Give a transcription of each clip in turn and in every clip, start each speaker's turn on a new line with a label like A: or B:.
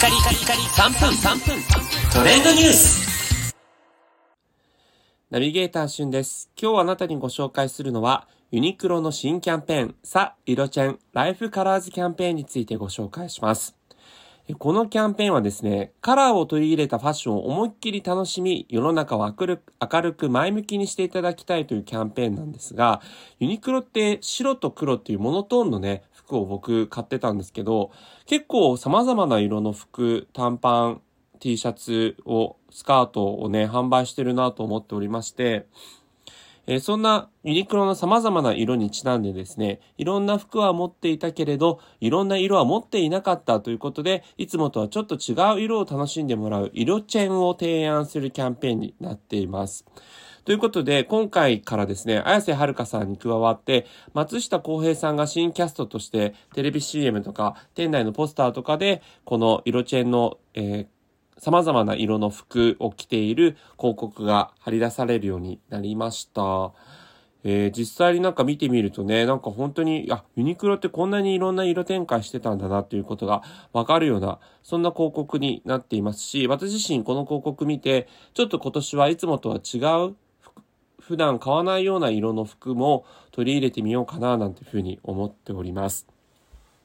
A: カリカリカリ3分3分トレンドニュース
B: ナビゲーターしゅんです。今日あなたにご紹介するのは、ユニクロの新キャンペーン、さ、色チェン、ライフカラーズキャンペーンについてご紹介します。このキャンペーンはですね、カラーを取り入れたファッションを思いっきり楽しみ、世の中を明るく前向きにしていただきたいというキャンペーンなんですが、ユニクロって白と黒っていうモノトーンのね、服を僕買ってたんですけど、結構様々な色の服、短パン、T シャツを、スカートをね、販売してるなと思っておりまして、えーそんなユニクロの様々な色にちなんでですね、いろんな服は持っていたけれど、いろんな色は持っていなかったということで、いつもとはちょっと違う色を楽しんでもらう色チェーンを提案するキャンペーンになっています。ということで、今回からですね、綾瀬はるかさんに加わって、松下洸平さんが新キャストとして、テレビ CM とか、店内のポスターとかで、この色チェーンの、えー様々な色の服を着ている広告が貼り出されるようになりました。えー実際になんか見てみるとね、なんか本当に、あ、ユニクロってこんなにいろんな色展開してたんだなっていうことがわかるような、そんな広告になっていますし、私自身この広告見て、ちょっと今年はいつもとは違う普段買わないような色の服も取り入れてみようかななんていうふうに思っております。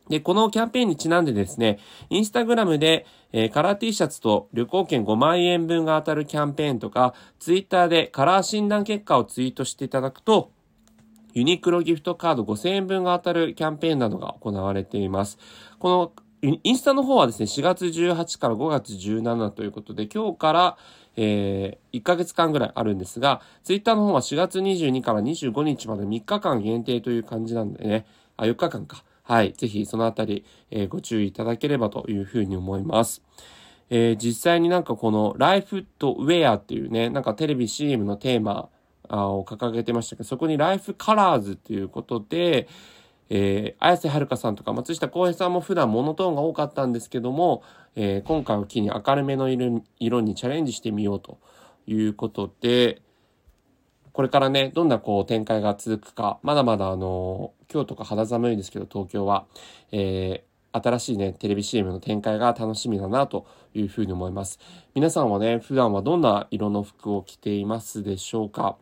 B: で、このキャンペーンにちなんでですね、インスタグラムで、えーカラー T シャツと旅行券5万円分が当たるキャンペーンとか、ツイッターでカラー診断結果をツイートしていただくと、ユニクロギフトカード5000円分が当たるキャンペーンなどが行われています。このインスタの方はですね、4月18から5月17ということで、今日から、えー1ヶ月間ぐらいあるんですが、ツイッターの方は4月22から25日まで3日間限定という感じなんでね、あ、4日間か。はい。ぜひそのあたり、えーご注意いただければというふうに思います。えー実際になんかこのライフとウェアっていうね、なんかテレビ CM のテーマを掲げてましたけど、そこにライフカラーズっていうことで、えー、綾瀬はるかさんとか松下洸平さんも普段モノトーンが多かったんですけども、えー今回を機に明るめの色色にチャレンジしてみようということで、これからね、どんなこう展開が続くか、まだまだあの、今日とか肌寒いんですけど、東京は、えー新しいね、テレビ CM の展開が楽しみだなというふうに思います。皆さんはね、普段はどんな色の服を着ていますでしょうか？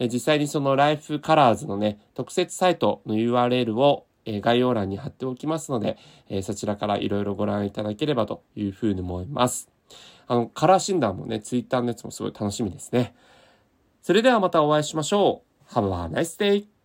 B: えー実際にそのライフカラーズのね、特設サイトの URL をえ概要欄に貼っておきますので、えそちらからいろいろご覧いただければというふうに思います。あの、カラー診断もね、ツイッターのやつもすごい楽しみですね。それではまたお会いしましょう。Have a nice day!